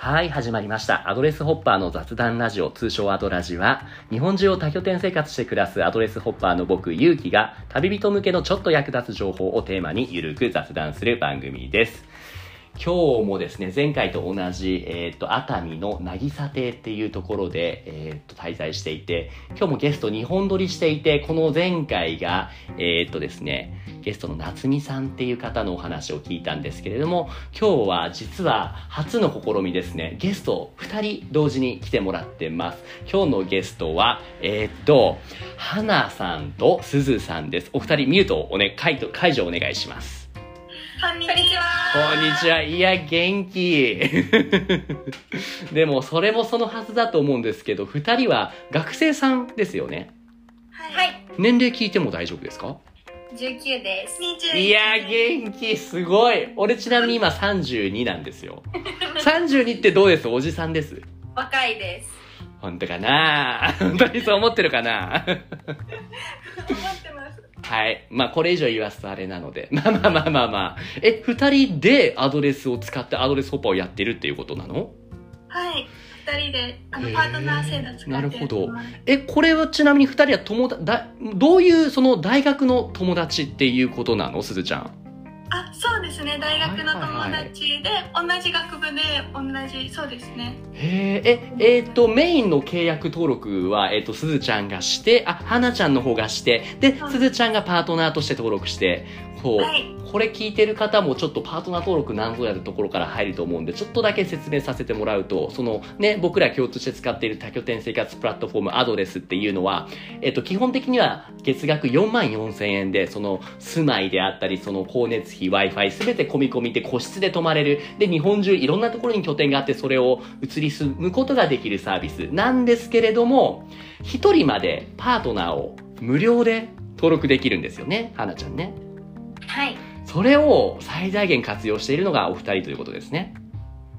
はい、始まりました。アドレスホッパーの雑談ラジオ、通称アドラジは、日本中を多拠点生活して暮らすアドレスホッパーの僕、ゆうきが、旅人向けのちょっと役立つ情報をテーマにゆるく雑談する番組です。今日もですね、前回と同じ、えっ、と、熱海の渚亭っていうところで、えっ、と、滞在していて、今日もゲスト2本撮りしていて、この前回が、えっ、とですね、ゲストの夏美さんっていう方のお話を聞いたんですけれども、今日は実は初の試みですね、ゲスト2人同時に来てもらってます。今日のゲストは、えっ、と、花さんとすずさんです。お二人ミュートをおね、解除お願いします。こんにちは。こんにちは。いや、元気。でも、それもそのはずだと思うんですけど、二人は学生さんですよね。はい。年齢聞いても大丈夫ですか？19です。いや、元気、すごい。俺ちなみに今32なんですよ。32ってどうです？おじさんです？若いです。本当かな？本当にそう思ってるかな？思って。はい。まあ、これ以上言わすとあれなので。まあまあまあまあまあ。え、二人でアドレスを使ってアドレスホッパーをやってるっていうことなの？はい。二人で、あの、パートナー制度使ってなるほどえ、これはちなみに二人は友達、だ、どういうその大学の友達っていうことなの？すずちゃん。あ、そうですね。大学の友達で、同じ学部で、同じ、そうですね。へえ、え、えっ、と、メインの契約登録は、えっ、と、すずちゃんがして、あ、はなちゃんの方がして、で、はいすずちゃんがパートナーとして登録して、こう、はい。これ聞いてる方もちょっとパートナー登録何ぞやるところから入ると思うんで、ちょっとだけ説明させてもらうと、そのね、僕ら共通して使っている多拠点生活プラットフォームアドレスっていうのは、えっと、基本的には月額4万4千円で、その住まいであったり、その光熱費、Wi-Fi すべて込み込みで個室で泊まれる。で、日本中いろんなところに拠点があって、それを移り住むことができるサービスなんですけれども、一人までパートナーを無料で登録できるんですよね、はなちゃんね。はい。それを最大限活用しているのがお二人ということですね。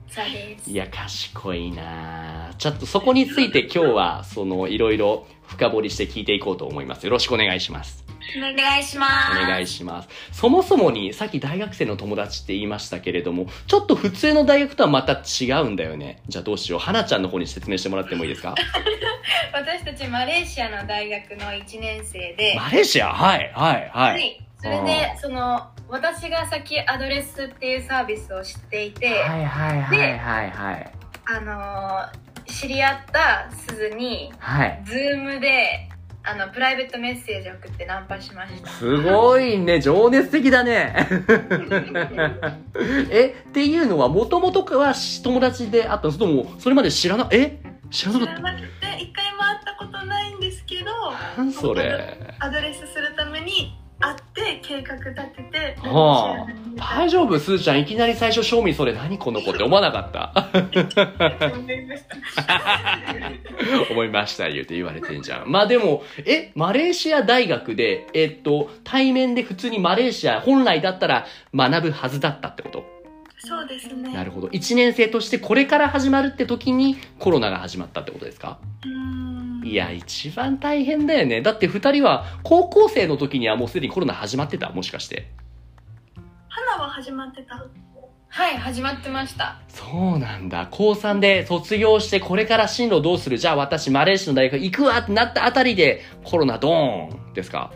そうです。いや、賢いなあちょっとそこについて今日は、その、いろいろ深掘りして聞いていこうと思います。よろしくお願いします。お願いします。お願いします。そもそもに、さっき大学生の友達って言いましたけれども、ちょっと普通の大学とはまた違うんだよね。じゃあどうしよう。はなちゃんの方に説明してもらってもいいですか？私たちマレーシアの大学の1年生で、マレーシア？はい、はい、は。はいい、それでその私が先アドレスっていうサービスを知っていて、はい、はい、はい、はい、はい。あのー知り合ったスズにはい。ズームであのプライベートメッセージを送ってナンパしましたすごいね、情熱的だね。え、っていうのは、もともとは友達であったのそれとも、それまで知らな、え？知らなかった知らなくて、一回も会ったことないんですけど、それ。アドレスするために会って、計画立てて、はあ。大丈夫？すーちゃん、いきなり最初、賞味それ何この子って思わなかった？思いました。思いました、言うて言われてんじゃん。まあでも、え、マレーシア大学で、えっと、対面で普通にマレーシア、本来だったら学ぶはずだったってこと？そうですね。なるほど。1年生としてこれから始まるって時にコロナが始まったってことですか？うーんいや、一番大変だよね。だって二人は高校生の時にはもうすでにコロナ始まってた？もしかして。花は始まってた。はい始まってましたそうなんだ。高3で卒業してこれから進路どうする？じゃあ私マレーシアの大学行くわってなったあたりでコロナドーンですか？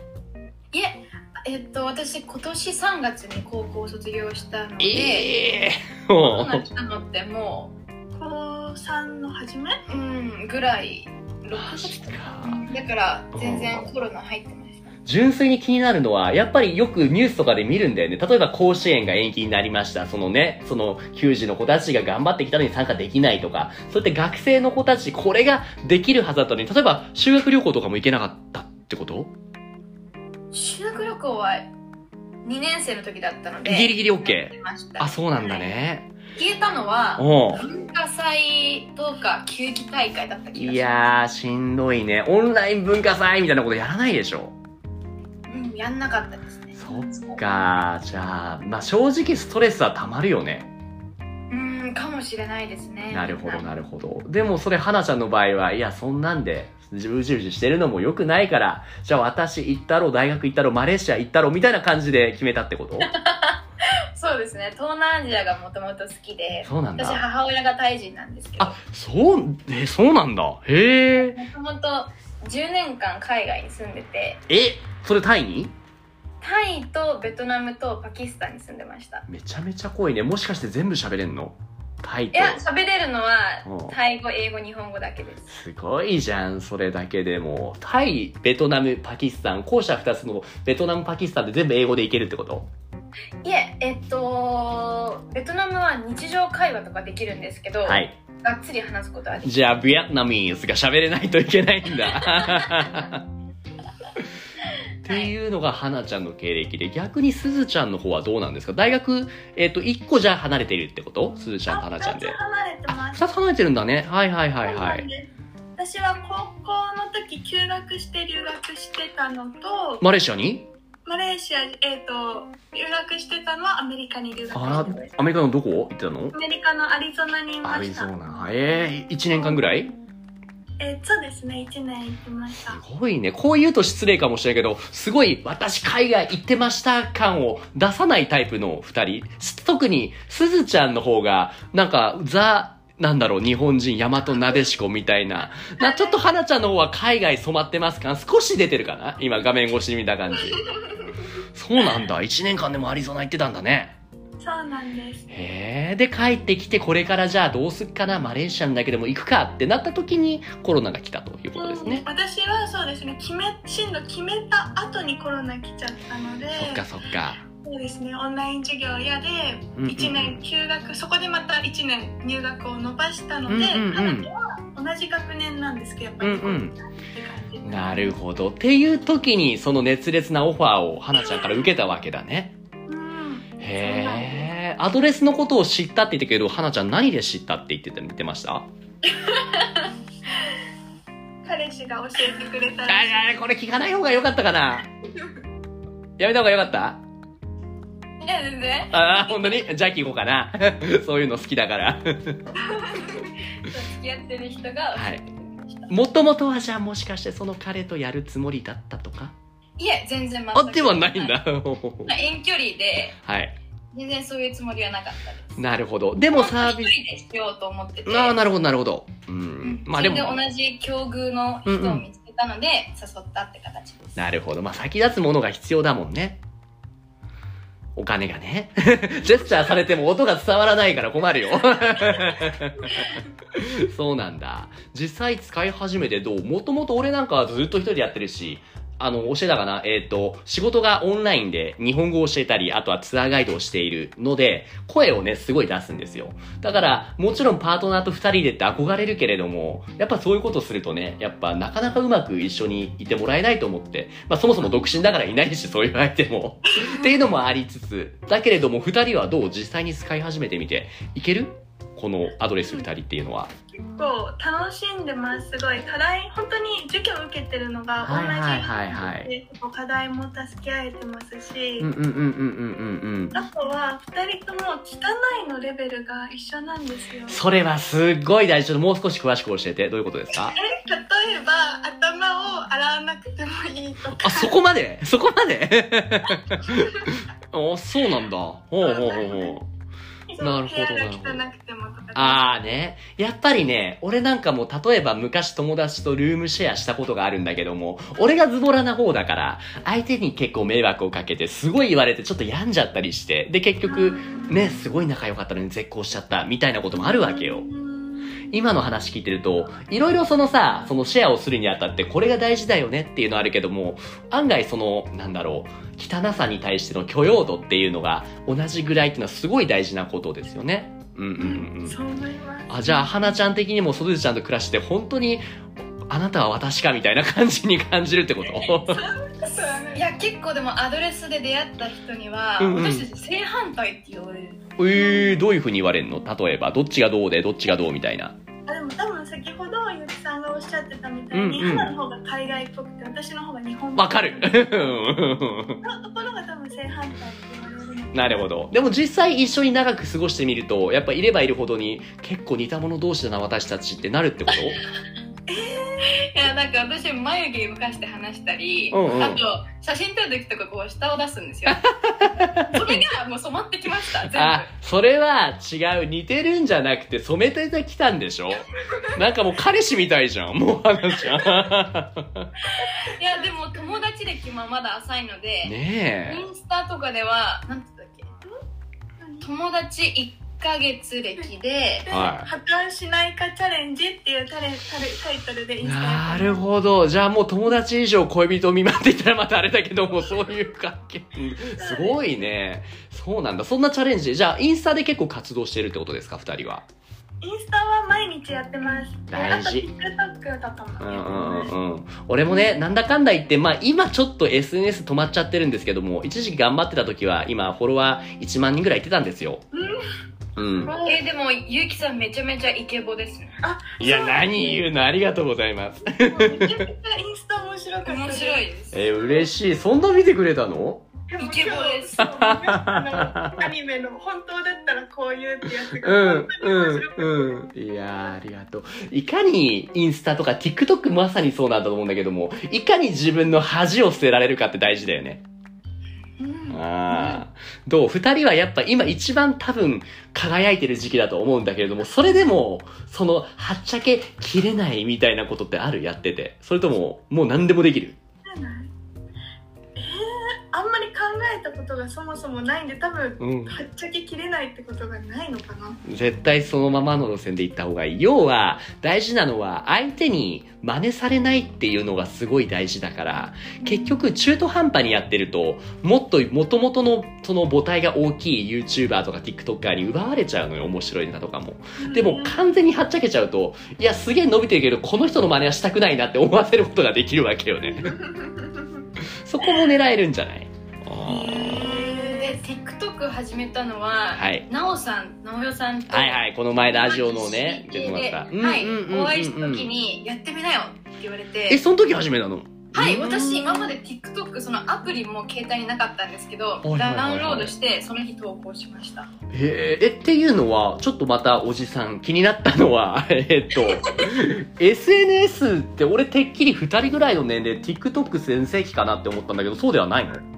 いええっと私今年3月に高校を卒業したので、ええコロナ来たのっても高3の初めううんぐらい6マジ月か。だから全然コロナ入ってました純粋に気になるのは、やっぱりよくニュースとかで見るんだよね。例えば甲子園が延期になりました。そのね、その球児の子たちが頑張ってきたのに参加できないとか、そうやって学生の子たち、これができるはずだったのに、例えば修学旅行とかも行けなかったってこと？修学旅行は2年生の時だったのでギリギリ OK あ、そうなんだね。消えたのは文化祭とか球技大会だった気がいやー、しんどいね。オンライン文化祭みたいなことやらないでしょ？うんやんなかったですねそっか、じゃあ、まあ正直ストレスは溜まるよね。うんかもしれないですねなるほど、なるほど。でもそれ、花ちゃんの場合は、いや、そんなんで、うじうじしてるのも良くないから、じゃあ私行ったろ、大学行ったろ、マレーシア行ったろ、みたいな感じで決めたってこと？そ そうですね東南アジアがもともと好きでそうなん私だ。母親がタイ人なんですけどあ、そう、え、そうなんだ。へえ。もともと10年間海外に住んでてえ、それタイに？タイとベトナムとパキスタンに住んでましためちゃめちゃ濃いね。もしかして全部喋れんの？タイと。いや喋れるのはうんタイ語英語日本語だけですすごいじゃん、それだけでも。タイ、ベトナム、パキスタン、後者2つのベトナム、パキスタンで全部英語でいけるってこと？いええっとベトナムは日常会話とかできるんですけど、はい。がっつり話すことはできじゃあ、ビエトナミーズが喋れないといけないんだ。っていうのが花ちゃんの経歴で、逆にすずちゃんの方はどうなんですか？大学、えっ、と、1個じゃ離れてるってこと？すずちゃんと花ちゃんで。二つ。離れてあ、ます。2つ離れてるんだね。はいはいはいはい。私は高校の時休学して留学してたのとマレーシアに？マレーシア、えー、と留学してたのはアメリカに留学してあたアメリカのどこ？行ってたの？アメリカのアリゾナにいまアリしたゾナ。えー、1年間ぐらい？えそうですね1年行ってましたすごいね。こう言うと失礼かもしれないけど、すごい私海外行ってました感を出さないタイプの二人。特に、すずちゃんの方が、なんか、ザ、なんだろう、日本人、大和なでしこみたいな。な、ちょっと花ちゃんの方は海外染まってますか少し出てるかな？今画面越しに見た感じ。そうなんだ。1年間でもアリゾナ行ってたんだね。そうなんですへえ。で、帰ってきて、これからじゃあどうすっかな、マレーシアンだけでも行くかってなった時にコロナが来たということですね。うん私はそうですね決め進路決めた後にコロナ来ちゃったのでそっかそっか。そうですねオンライン授業やでうんうんうん1年休学、そこでまた1年入学を伸ばしたので、うんうんうん彼女は同じ学年なんですけどやっぱりうんうんなるほど。っていう時に、その熱烈なオファーを花ちゃんから受けたわけだね。うんへえ。アドレスのことを知ったって言ったけど、花ちゃん何で知ったって言ってた言ってました？彼氏が教えてくれたあら。しいあれ、これ聞かない方がよかったかな？やめた方がよかった？いや全然。ああ、本当に？じゃあ聞こうかな。そういうの好きだから。付き合ってる人が教えてくれました、もともとはじゃあもしかしてその彼とやるつもりだったとか？い、え全然全くあ、ではないんだ。遠距離ではい。全然そういうつもりはなかったですなるほど。でもサービ一人でしようと思っててス。ああ、なるほど、なるほど。ううんん。まあでも。同じ境遇の人を見つけたので、誘ったって形ですなるほど。まあ、先立つものが必要だもんね。お金がね。ジェスチャーされても音が伝わらないから困るよ。そうなんだ。実際使い始めてどう？もともと俺なんかはずっと一人でやってるし、あの、教えたかな？えっ、と、仕事がオンラインで日本語を教えたり、あとはツアーガイドをしているので、声をね、すごい出すんですよ。だから、もちろんパートナーと二人でって憧れるけれども、やっぱそういうことするとね、やっぱなかなかうまく一緒にいてもらえないと思って、まあそもそも独身だからいないし、そういう相手も。っていうのもありつつ、だけれども二人はどう？実際に使い始めてみて、いける？このアドレス二人っていうのは。結構楽しんでますすごい課題本当に授業受けてるのが同じで課題も助け合えてますし。あとは2人とも汚いのレベルが一緒なんですよそれはすっごい大事。ちょっともう少し詳しく教えて。どういうことですか？え例えば頭を洗わなくてもいいとかあ、そこまで？そこまで？あ、そうなんだ。ほうほうほうほう。なるほど部屋が汚くてもあーね。やっぱりね、俺なんかも例えば昔友達とルームシェアしたことがあるんだけども、俺がズボラな方だから、相手に結構迷惑をかけて、すごい言われてちょっと病んじゃったりして、で結局、ね、すごい仲良かったのに絶交しちゃった、みたいなこともあるわけよ。今の話聞いてると、いろいろそのさ、そのシェアをするにあたってこれが大事だよねっていうのはあるけども、案外その、なんだろう、汚さに対しての許容度っていうのが同じぐらいっていうのはすごい大事なことですよね。うんうんうんうん。そう思いますあ、じゃあ、花ちゃん的にもそずちゃんと暮らして本当に、あなたは私かみたいな感じに感じるってこと？いや結構でもアドレスで出会った人には、うんうん。私たち正反対って言われる。えー、どういう風に言われるの？例えば、どっちがどうで、どっちがどうみたいな。あでも多分先ほどゆきさんがおっしゃってたみたいに、うんうん。花の方が海外っぽくて私の方が日本っぽいわかる。のところが多分正反対って言われるのなるほど。でも実際一緒に長く過ごしてみると、やっぱいればいるほどに、結構似た者同士だな、私たちってなるってこと？いやなんか私眉毛動かして話したり、うんうんあと写真撮る時とかこう下を出すんですよ それががもう染まってきました全部あ、それは違う。似てるんじゃなくて染めてきたんでしょ？なんかもう彼氏みたいじゃん。もう話ゃん。いやでも友達歴もまだ浅いので、ねインスタとかではなんて言ったっけ？友達1ヶ月歴でで、はい破綻しないかチャレンジっていうタレタレタイトルでイえ。ンスタなるほど。じゃあもう友達以上恋人未満って言ったらまたあれだけども、そういう関係。うんすごいね。そうなんだ。そんなチャレンジで。じゃあインスタで結構活動してるってことですか、二人は。インスタは毎日やってますで大事。俺もね、なんだかんだ言って、まあ今ちょっと SNS 止まっちゃってるんですけども、一時期頑張ってた時は、今フォロワー1万人ぐらいいってたんですよ。うん。えでもゆうきさんめちゃめちゃイケボですねいや、何言うの？ありがとうございます。めちゃくちゃインスタ面白かった面白いですえー嬉しい。そんな見てくれたの？でもイケボですアニメの本当だったらこういうってやつがうん本、当に面白かったうん、うん。いやー、ありがとう。いかにインスタとか TikTok まさにそうなんだと思うんだけども、いかに自分の恥を捨てられるかって大事だよね。どう？二人はやっぱ今一番多分輝いてる時期だと思うんだけれども、それでも、その、はっちゃけ切れないみたいなことってある？やってて。それとも、もう何でもできる？えたことがそもそもないんで多分うん。はっちゃけきれないってことがないのかな絶対そのままの路線で行った方がいい。要は、大事なのは、相手に真似されないっていうのがすごい大事だから、結局中途半端にやってると、もっと元々のその母体が大きい YouTuber とか TikToker に奪われちゃうのよ、面白いネタとかも。でも完全にはっちゃけちゃうと、いや、すげえ伸びてるけど、この人の真似はしたくないなって思わせることができるわけよね。そこも狙えるんじゃない？で TikTok 始めたのは、はい。なおさんなおよさんとはいはい、この前ラジオのね、出てもらった。はい、うんうんうんうん。お会いした時にやってみなよって言われて。え、その時始めたの？はい、うん。私今まで TikTok そのアプリも携帯になかったんですけど、ダウンロードしてその日投稿しました。へえ、え、っていうのは、ちょっとまたおじさん気になったのは、えっと、SNS って俺てっきり二人ぐらいの年齢 TikTok 全盛期かなって思ったんだけど、そうではないの？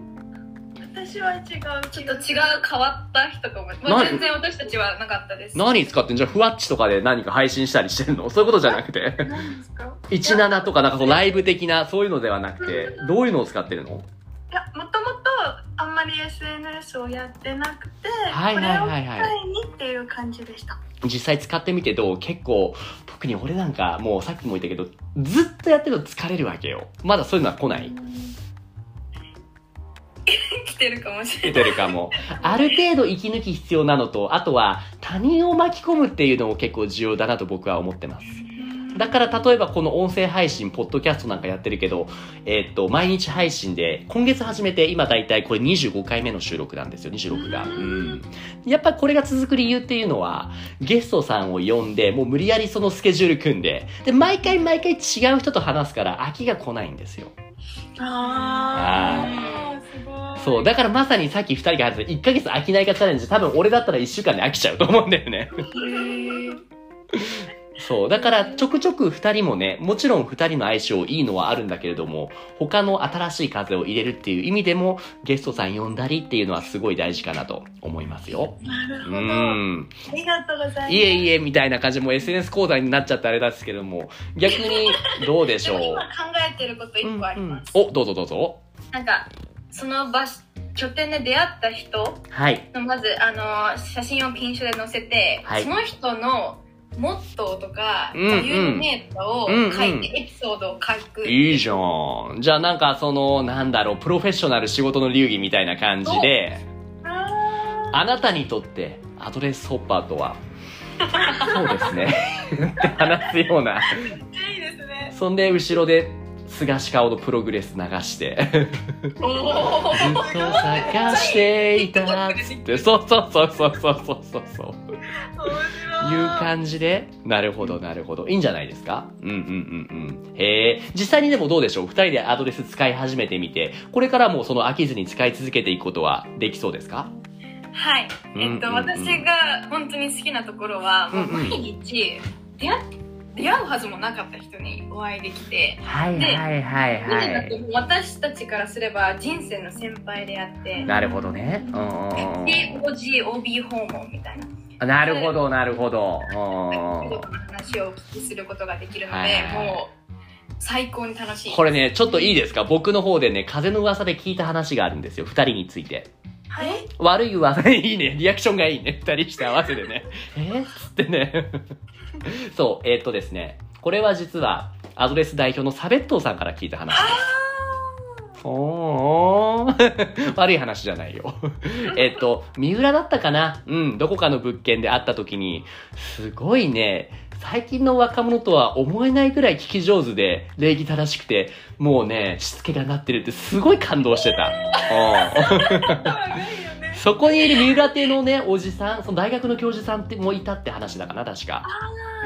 私は違うちょっと違う変わった人かも、まあ、何全然私たちはなかったです。何使ってんじゃあふわっちとかで何か配信したりしてるの？そういうことじゃなくて。何ですか17とかなんかそのライブ的なそういうのではなくて、どういうのを使ってるの？いやもともとあんまり SNS をやってなくて、はいはいはいはい。これを機会にっていう感じでした。実際使ってみてどう？結構、特に俺なんかもうさっきも言ったけど、ずっとやってると疲れるわけよ。まだそういうのは来ない来てるかもしれ出てるかも。ある程度息抜き必要なのと、あとは他人を巻き込むっていうのも結構重要だなと僕は思ってます。だから例えばこの音声配信、ポッドキャストなんかやってるけど、えーっと、毎日配信で、今月始めて、今だいたいこれ25回目の収録なんですよ、26が。うん。やっぱりこれが続く理由っていうのは、ゲストさんを呼んで、もう無理やりそのスケジュール組んで、で、毎回毎回違う人と話すから飽きが来ないんですよ。ああそう、だからまさにさっき二人が話した1ヶ月飽きないかチャレンジ、多分俺だったら1週間で飽きちゃうと思うんだよね。そう。だから、ちょくちょく二人もね、もちろん二人の相性いいのはあるんだけれども、他の新しい風を入れるっていう意味でも、ゲストさん呼んだりっていうのはすごい大事かなと思いますよ。うなるほどん。ありがとうございますいえいえ、みたいな感じでもう SNS 講座になっちゃってあれですけども、逆にどうでしょう？今考えてること一個あります、うんうんお、どうぞどうぞ。なんかその場所拠点で出会った人はい。のまずあの写真をピンシュで載せて、はいその人のモットーとかうんうん座右の銘とかを書いてエピソードを書く、いいじゃん。じゃあなんかその、なんだろう、プロフェッショナル仕事の流儀みたいな感じで、ああなたにとってアドレスホッパーとは、そうですね。って話すような。ーめっちゃいいですねそんで後ろで、菅氏顔のプログレス流して、ずっと探していたって、そうそうそうそうそうそうそう。そう。いいう感じで、なるほど、なるほど。いいんじゃないですか？うんうんうんうん。へえ。実際にでもどうでしょう？二人でアドレス使い始めてみて、これからもその飽きずに使い続けていくことはできそうですか？はい、えっと、うんうん。うん私が本当に好きなところは、毎日出会っ出会うはずもなかった人にお会いできて、はいはいは。私たちからすれば人生の先輩であって、なるほどね。うんうんうんで OG、OB 訪問みたいな。うん。なるほどなるほど。うん話をお聞きすることができるので、はいはいもう最高に楽しい。これね、ちょっといいですか？僕の方でね、風の噂で聞いた話があるんですよ。二人について。はい悪い噂いいね。リアクションがいいね。二人して合わせてね。え？ー、っつってね。そう、えーっとですね。これは実は、アドレス代表のサベットーさんから聞いた話です。おー 悪い話じゃないよ。えっと、三浦だったかな？うん、どこかの物件で会った時に、すごいね、最近の若者とは思えないくらい聞き上手で、礼儀正しくて、もうね、しつけがなってるってすごい感動してた。うんそこにいる三浦邸のね、おじさん、その大学の教授さんってもいたって話だかな、確か。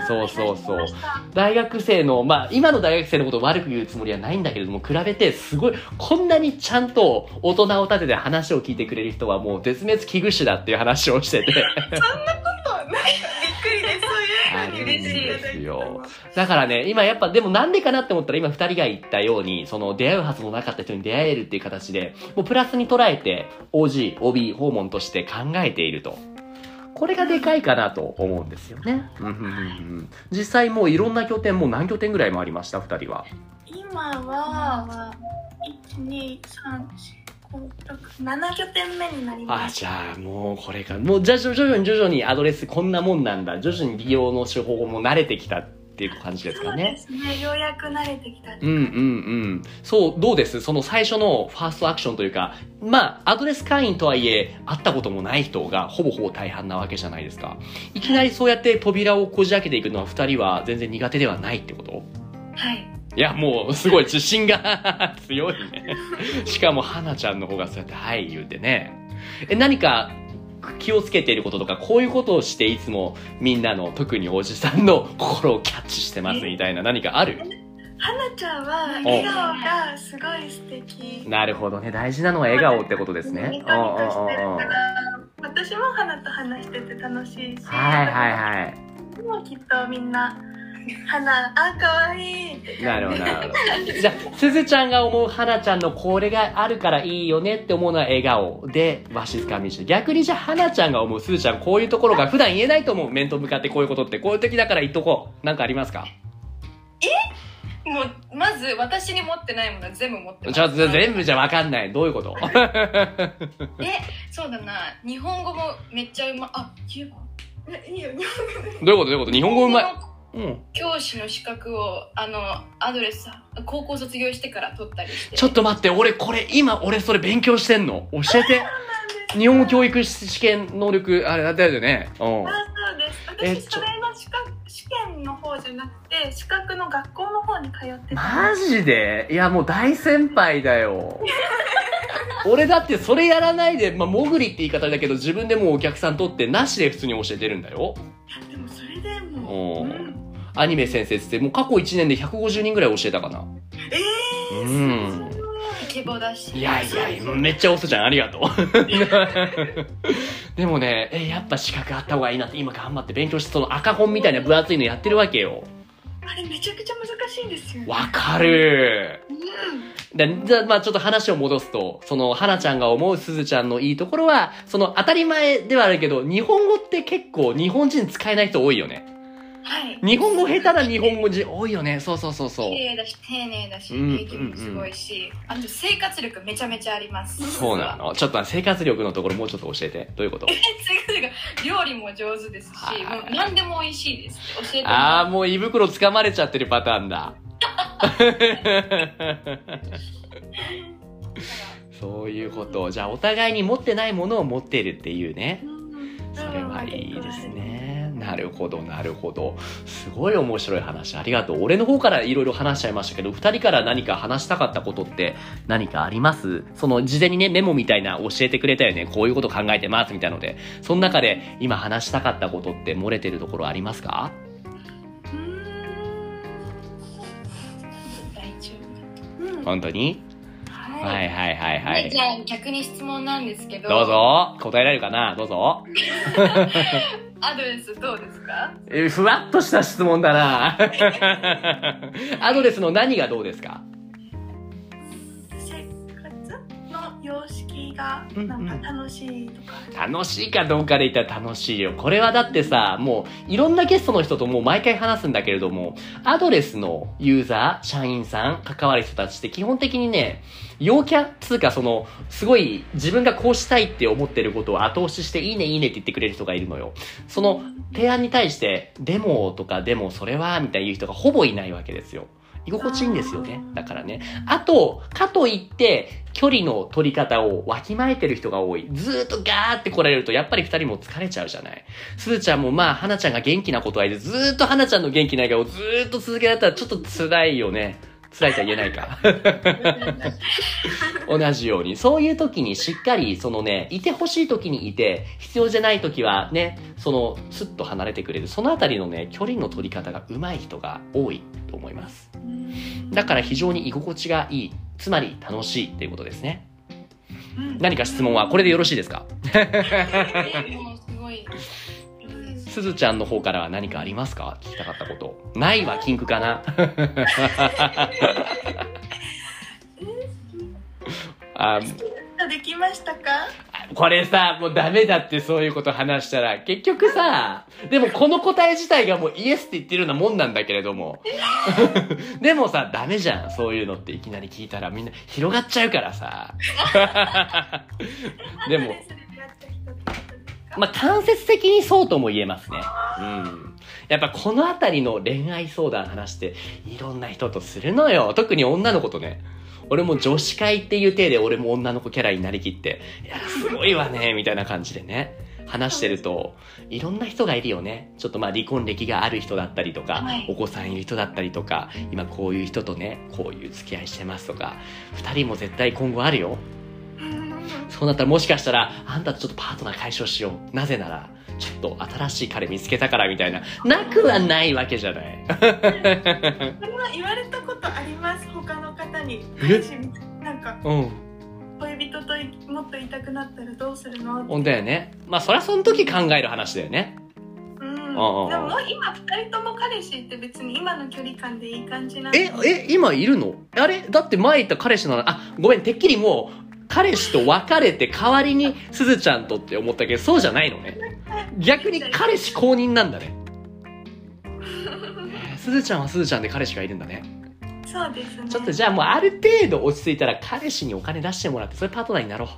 そうそうそう大学生の、まあ、今の大学生のことを悪く言うつもりはないんだけれども、比べて、すごい、こんなにちゃんと大人を立てて話を聞いてくれる人はもう絶滅危惧種だっていう話をしてて。びっくりですそういうふうに嬉しい嬉ですよだからね、今やっぱ、でもなんでかなって思ったら、今二人が言ったように、その出会うはずもなかった人に出会えるっていう形で、もうプラスに捉えて、OG、OB 訪問として考えていると。これがでかいかなと思うんですよね。実際もういろんな拠点、もう何拠点ぐらいもありました、二人は。今は1234567拠点目になりあます。じゃあもうこれがもうじゃあ徐々に徐々にアドレスこんなもんなんだ。徐々に利用の手法も慣れてきたっていう感じですかそうでねすねようやく慣れてきたうんうんうん。そうどうです？その最初のファーストアクションというかまあアドレス会員とはいえ会ったこともない人がほぼほぼ大半なわけじゃないですか。いきなりそうやって扉をこじ開けていくのは二人は全然苦手ではないってこと？はい。いや、もう、すごい自信が 強いね。しかも、花ちゃんの方がそうやって、はい、言うてね。え、何か、気をつけていることとか、こういうことをしていつもみんなの、特におじさんの心をキャッチしてますみたいな何かある？花ちゃんは笑顔がすごい素敵なるほどね。大事なのは笑顔ってことですね。ニコニコしてるから私も花と話してて楽しいしはいはいはい。でもきっとみんな花あ可愛いなるほど、なるほど。じゃあ、すずちゃんが思う花ちゃんのこれがあるからいいよねって思うのは笑顔で、わしづかみにして。逆にじゃあ、花ちゃんが思うすずちゃんこういうところが普段言えないと思う。面と向かってこういうことって、こういう時だから言っとこう。なんかありますか？もう、まず私に持ってないもの全部持ってます。ちょ全部じゃわかんない。どういうこと？え、そうだな。日本語もめっちゃうま、あ、言えばいいよどういうこと？どういうこと？日本語うまい。うん。教師の資格を、あの、アドレスさ、高校卒業してから取ったりして。ちょっと待って、俺これ、今俺それ勉強してんの？教えて。日本語教育試験能力、あれだよね。うん。あそうです私それの資格試験の方じゃなくて資格の学校の方に通ってたマジで？いやもう大先輩だよ俺だってそれやらないで、まあ、もぐりって言い方だけど自分でもうお客さん取ってなしで普通に教えてるんだよでもそれでもおーうんアニメ先生ってもう過去1年で150人ぐらい教えたかな。ええうん。イケボだし。いやいやめっちゃ押すじゃんありがとう。でもねえやっぱ資格あった方がいいなって今頑張って勉強してその赤本みたいな分厚いのやってるわけよ。あれめちゃくちゃ難しいんですよ。ねわかる。うん。だじゃあ、まあちょっと話を戻すと、その、花ちゃんが思うすずちゃんのいいところは、その、当たり前ではあるけど、日本語って結構日本人使えない人多いよね。はい。日本語下手な日本語人多いよね。そうそうそうそう綺。麗だし、丁寧だし、うん経験もすごいし、あと生活力めちゃめちゃあります。そうなの。ちょっと生活力のところもうちょっと教えて。どういうこと？生活力、料理も上手ですし、もう何でも美味しいです。教えてもああ、もう胃袋掴まれちゃってるパターンだ。そういうこと。じゃあ、お互いに持ってないものを持っているっていうね。それはいいですね。なるほど、なるほど。すごい面白い話。ありがとう。俺の方からいろいろ話しちゃいましたけど、二人から何か話したかったことって何かあります？その事前にね、メモみたいな教えてくれたよね。こういうこと考えてますみたいなので、その中で今話したかったことって漏れてるところありますか？本当に？夫。はいはいはいはいじ。ゃあ逆に質問なんですけど。どう。ぞ。答えられるかな？どうぞ。アドレスどうですか？えふわっとした質問だな。アドレスの何がどうですか？生活の様式がなんか楽しいとか、楽しいかどうかで言ったら楽しいよ。これはだってさ、もういろんなゲストの人ともう毎回話すんだけれども、アドレスのユーザー、社員さん、関わる人たちって基本的にね、陽キャつうかその、すごい自分がこうしたいって思ってることを後押ししていいねいいねって言ってくれる人がいるのよ。その提案に対して、でもとかでもそれはみたいに言う人がほぼいないわけですよ。居心地いいんですよね。だからね。あと、かといって、距離の取り方をわきまえてる人が多い。ずーっとガーって来られると、やっぱり二人も疲れちゃうじゃない。すずちゃんもまあ、花ちゃんが元気なことはいで、ずーっと花ちゃんの元気ない顔ずーっと続けられたらちょっと辛いよね。辛いとは言えないか。同じように。そういう時にしっかり、そのね、いてほしい時にいて、必要じゃない時はね、その、スッと離れてくれる。そのあたりのね、距離の取り方が上手い人が多いと思います。だから非常に居心地がいい。つまり楽しいっていうことですね。何か質問は？これでよろしいですか？すずちゃんの方からは何かありますか？聞きたかったこと。ないは禁句かな？あできましたか？これさ、もうダメだってそういうこと話したら、結局さ、でもこの答え自体がもうイエスって言ってるようなもんなんだけれども。でもさ、ダメじゃん。そういうのっていきなり聞いたらみんな広がっちゃうからさ。でもまあ、間接的にそうとも言えますね。うん。やっぱこのあたりの恋愛相談話して、いろんな人とするのよ。特に女の子とね。俺も女子会っていう体で俺も女の子キャラになりきって、いや、すごいわね、みたいな感じでね。話してると、いろんな人がいるよね。ちょっとまあ離婚歴がある人だったりとか、はいお子さんいる人だったりとか、今こういう人とね、こういう付き合いしてますとか、二人も絶対今後あるよ。そうなったらもしかしたら、あんたとちょっとパートナー解消しよう。なぜなら、ちょっと新しい彼見つけたからみたいな、なくはないわけじゃない。それは言われたことあります。他の方に。え？なんかうん。恋人といもっといたくなったらどうするの？ほんだよね。まあ、そりゃその時考える話だよね。うん、でも今二人とも彼氏って別に今の距離感でいい感じなんでえ、え、今いるの？あれ？だって前言った彼氏なのあ、ごめん、てっきりもう、彼氏と別れて代わりにすずちゃんとって思ったけど、そうじゃないのね。逆に彼氏公認なんだね。えーすずちゃんはすずちゃんで彼氏がいるんだね。そうですねちょっとじゃあもうある程度落ち着いたら彼氏にお金出してもらって、それパートナーになろう。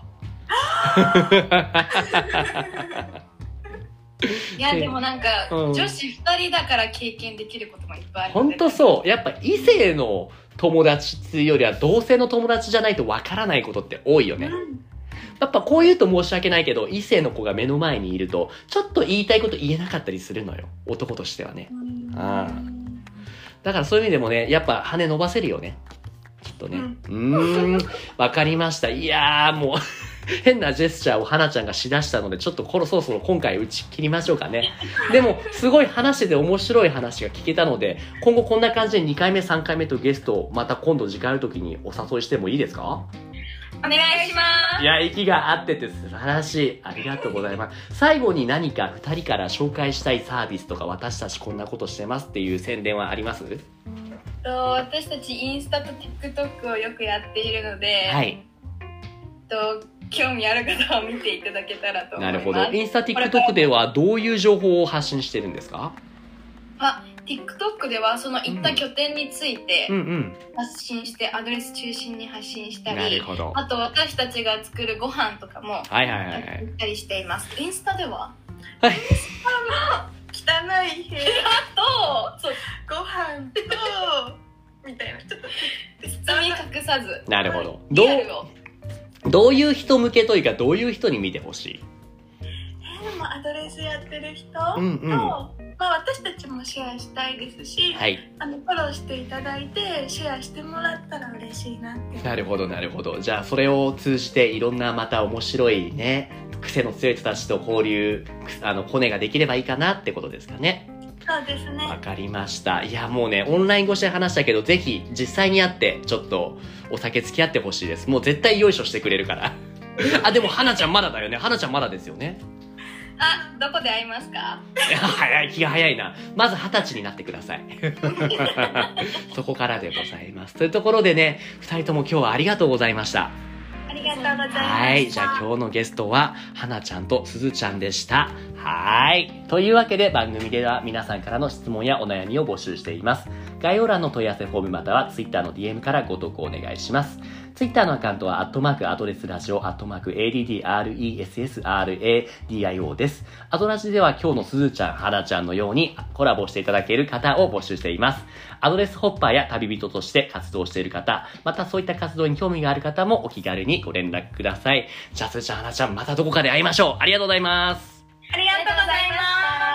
いや でもなんか、うん女子2人だから経験できることもいっぱいあるほんとそう。やっぱ異性の友達っていうよりは同性の友達じゃないとわからないことって多いよね。やっぱこう言うと申し訳ないけど、異性の子が目の前にいると、ちょっと言いたいこと言えなかったりするのよ。男としてはね。うんああだからそういう意味でもね、やっぱ羽伸ばせるよね。きっとね。うーん。わかりました。いやーもう、変なジェスチャーを花ちゃんがしだしたので、ちょっところそろそろ今回打ち切りましょうかね。でも、すごい話してて面白い話が聞けたので、今後こんな感じで2回目、3回目とゲストをまた今度次回ある時にお誘いしてもいいですか？お願いしますいや、息が合ってて素晴らしい。ありがとうございます。最後に何か2人から紹介したいサービスとか、私たちこんなことしてますっていう宣伝はあります？と私たちインスタと TikTok をよくやっているので、はい。と興味ある方は見ていただけたらと思ますないるほど。インスタ、TikTok ではどういう情報を発信してるんですか？あ TikTok ではその行った拠点についてうん発信して、アドレス中心に発信しうん。たり。あと私たちが作るご飯とかもはいはいはい。ったりしていますインスタでは？汚い部屋と そうご飯とみたいなちょっと包み隠さずなるほど。どう、どういう人向けというか、どういう人に見てほしい？でもアドレスやってる人と、うんうんまあ、私たちもシェアしたいですし、はい。あのフォローしていただいてシェアしてもらったら嬉しいなってなるほど、なるほど。じゃあ、それを通じて、いろんなまた面白いね、癖の強い人たちと交流、くあの、コネができればいいかなってことですかね。そうですわねかりました。いや、もうね、オンライン越しで話したけど、ぜひ、実際に会って、ちょっと、お酒付き合ってほしいです。もう絶対よいしょしてくれるから。あ、でも、花ちゃんまだだよね。花ちゃんまだですよね。あどこで会いますか？いや早い、気が早いな。まず二十歳になってください。そこからでございます。というところでね、二人とも今日はありがとうございました。ありがとうございました。はい。じゃあ今日のゲストは、はなちゃんとすずちゃんでした。はい。というわけで番組では皆さんからの質問やお悩みを募集しています。概要欄の問い合わせフォームまたは Twitter の DM からご投稿お願いします。Twitter のアカウントは、アットマークアドレスラジオ、アットマーク ADDRESSRADIO です。アドラジでは今日のすずちゃん、はなちゃんのようにコラボしていただける方を募集しています。アドレスホッパーや旅人として活動している方、またそういった活動に興味がある方もお気軽にご連絡ください。じゃあ、すずちゃん、はなちゃん、またどこかで会いましょう。ありがとうございます。ありがとうございます。